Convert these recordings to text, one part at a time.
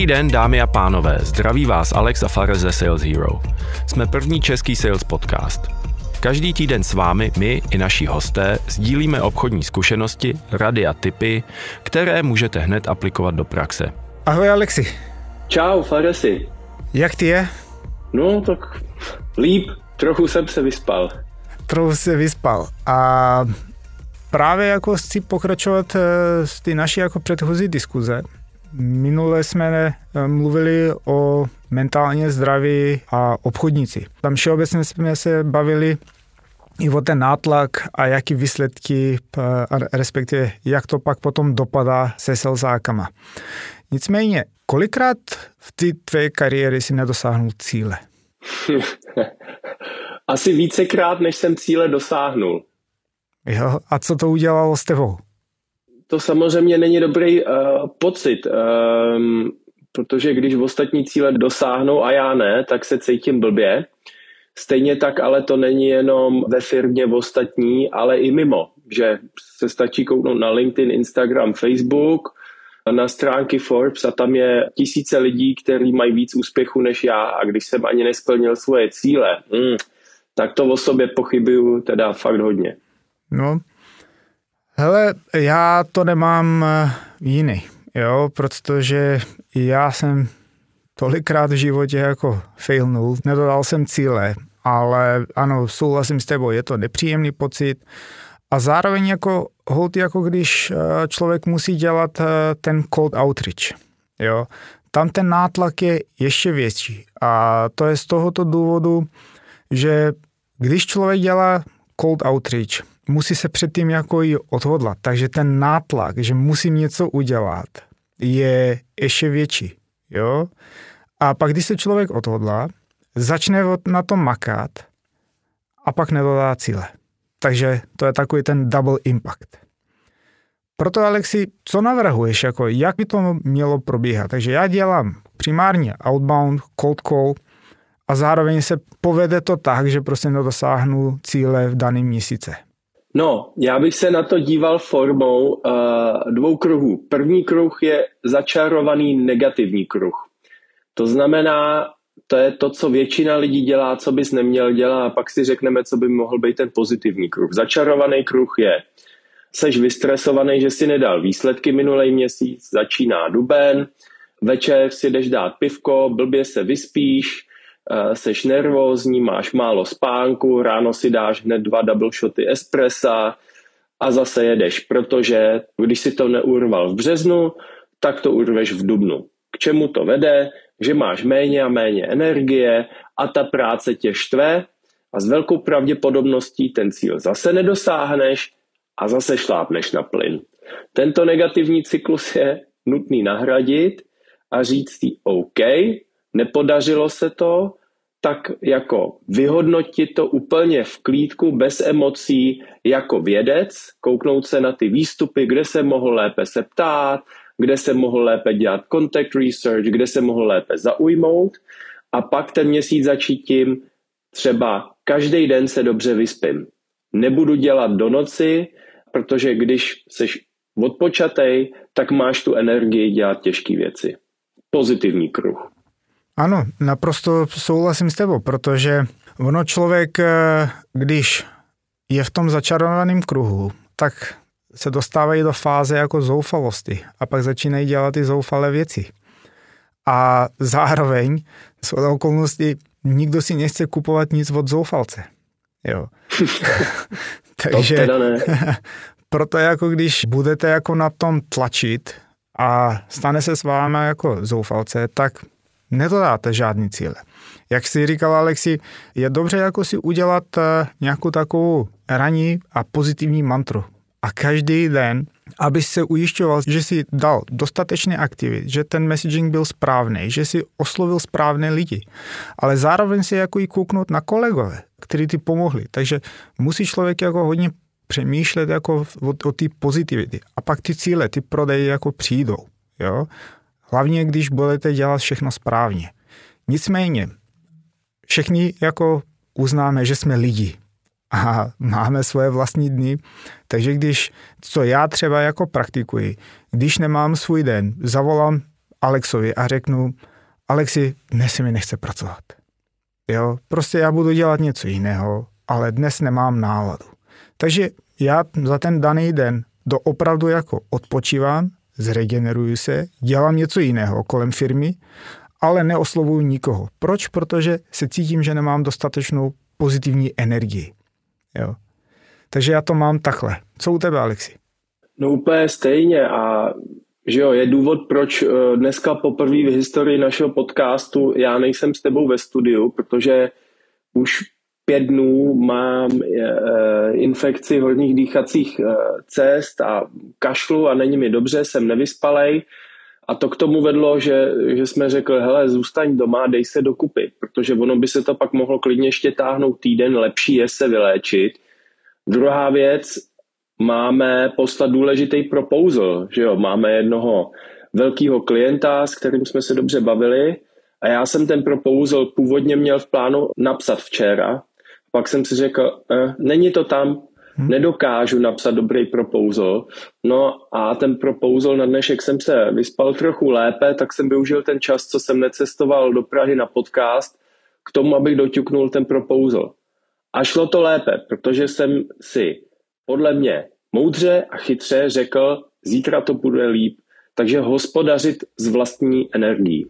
Dobrý den, dámy a pánové, zdraví vás Alex a Fares ze Sales Hero. Jsme první český sales podcast. Každý týden s vámi my i naši hosté sdílíme obchodní zkušenosti, rady a tipy, které můžete hned aplikovat do praxe. Ahoj Alexi. Čau, Faresi. Jak ty je? No, tak líp. Trochu jsem se vyspal. Trochu se vyspal. A právě jako chci pokračovat z eh, ty naší jako předchozí diskuze. Minule jsme eh, mluvili o mentálně zdraví a obchodníci. Tam všeobecně jsme se bavili i o ten nátlak a jaký výsledky, respektive jak to pak potom dopadá se selzákama. Nicméně, kolikrát v té tvé kariéry si nedosáhnul cíle? Asi vícekrát, než jsem cíle dosáhnul. Jo, a co to udělalo s tebou? To samozřejmě není dobrý uh, pocit, um, protože když ostatní cíle dosáhnou a já ne, tak se cítím blbě. Stejně tak ale to není jenom ve firmě v ostatní, ale i mimo, že se stačí kouknout na LinkedIn, Instagram, Facebook, na stránky Forbes a tam je tisíce lidí, kteří mají víc úspěchu než já a když jsem ani nesplnil svoje cíle, mm, tak to o sobě pochybuju teda fakt hodně. No, hele, já to nemám eh, jiný, jo, protože já jsem tolikrát v životě jako failnul, nedodal jsem cíle, ale ano, souhlasím s tebou, je to nepříjemný pocit a zároveň jako hold, jako když eh, člověk musí dělat eh, ten cold outreach, jo, tam ten nátlak je ještě větší a to je z tohoto důvodu, že když člověk dělá cold outreach, musí se předtím jako i odhodlat, takže ten nátlak, že musím něco udělat, je ještě větší, jo. A pak, když se člověk odhodlá, začne na tom makat a pak nedodá cíle. Takže to je takový ten double impact. Proto, Alexi, co navrhuješ, jako jak by to mělo probíhat? Takže já dělám primárně outbound, cold call a zároveň se povede to tak, že prostě nedosáhnu cíle v daném měsíce. No, já bych se na to díval formou uh, dvou kruhů. První kruh je začarovaný negativní kruh. To znamená, to je to, co většina lidí dělá, co bys neměl dělat a pak si řekneme, co by mohl být ten pozitivní kruh. Začarovaný kruh je, seš vystresovaný, že si nedal výsledky minulý měsíc, začíná duben, večer si jdeš dát pivko, blbě se vyspíš, seš nervózní, máš málo spánku, ráno si dáš hned dva double shoty espressa a zase jedeš, protože když si to neurval v březnu, tak to urveš v dubnu. K čemu to vede? že máš méně a méně energie a ta práce tě štve a s velkou pravděpodobností ten cíl zase nedosáhneš a zase šlápneš na plyn. Tento negativní cyklus je nutný nahradit a říct si OK, nepodařilo se to, tak jako vyhodnotit to úplně v klídku, bez emocí, jako vědec, kouknout se na ty výstupy, kde se mohl lépe se ptát, kde se mohl lépe dělat contact research, kde se mohl lépe zaujmout a pak ten měsíc začít tím, třeba každý den se dobře vyspím. Nebudu dělat do noci, protože když seš odpočatej, tak máš tu energii dělat těžké věci. Pozitivní kruh. Ano, naprosto souhlasím s tebou, protože ono člověk, eh, když je v tom začarovaném kruhu, tak se dostávají do fáze jako zoufalosti a pak začínají dělat ty zoufalé věci. A zároveň z okolností nikdo si nechce kupovat nic od zoufalce. Jo. Takže proto jako když budete jako na tom tlačit a stane se s vámi jako zoufalce, tak nedodáte žádný cíle. Jak si říkal Alexi, je dobře jako si udělat eh, nějakou takovou raní a pozitivní mantru a každý den, aby se ujišťoval, že si dal dostatečný aktivit, že ten messaging byl správný, že si oslovil správné lidi, ale zároveň si jako i kouknout na kolegové, kteří ti pomohli. Takže musí člověk jako hodně přemýšlet jako o, o ty pozitivity. A pak ty cíle, ty prodeje jako přijdou. Jo? Hlavně, když budete dělat všechno správně. Nicméně, všichni jako uznáme, že jsme lidi a máme svoje vlastní dny. Takže když, co já třeba jako praktikuji, když nemám svůj den, zavolám Alexovi a řeknu, Alexi, dnes mi nechce pracovat. Jo, prostě já budu dělat něco jiného, ale dnes nemám náladu. Takže já za ten daný den do opravdu jako odpočívám, zregeneruju se, dělám něco jiného kolem firmy, ale neoslovuju nikoho. Proč? Protože se cítím, že nemám dostatečnou pozitivní energii. Jo. Takže já to mám takhle. Co u tebe, Alexi? No úplně stejně a že jo, je důvod, proč eh, dneska poprvé v historii našeho podcastu já nejsem s tebou ve studiu, protože už pět dnů mám eh, infekci horních dýchacích eh, cest a kašlu a není mi dobře, jsem nevyspalej. A to k tomu vedlo, že, že jsme řekli, hele, zůstaň doma, dej se dokupy, protože ono by se to pak mohlo klidně ještě táhnout týden, lepší je se vyléčit. Druhá věc, máme poslat důležitý proposal, že jo, máme jednoho velkého klienta, s kterým jsme se dobře bavili a já jsem ten proposal původně měl v plánu napsat včera, pak jsem si řekl, eh, není to tam, hmm. nedokážu napsat dobrý proposal. No a ten proposal na dnešek jsem se vyspal trochu lépe, tak jsem využil ten čas, co jsem necestoval do Prahy na podcast, k tomu, abych doťuknul ten proposal. A šlo to lépe, protože jsem si podle mě moudře a chytře řekl, zítra to bude líp. Takže hospodařit s vlastní energií.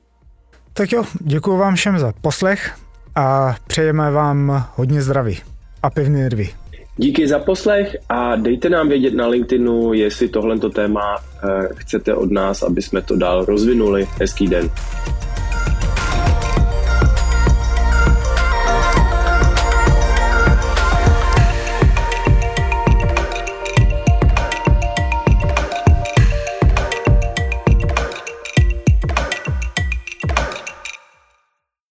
Tak jo, děkuji vám všem za poslech a přejeme vám hodně zdraví a pevné nervy. Díky za poslech a dejte nám vědět na LinkedInu, jestli tohle téma eh, chcete od nás, aby jsme to dál rozvinuli. Hezký den.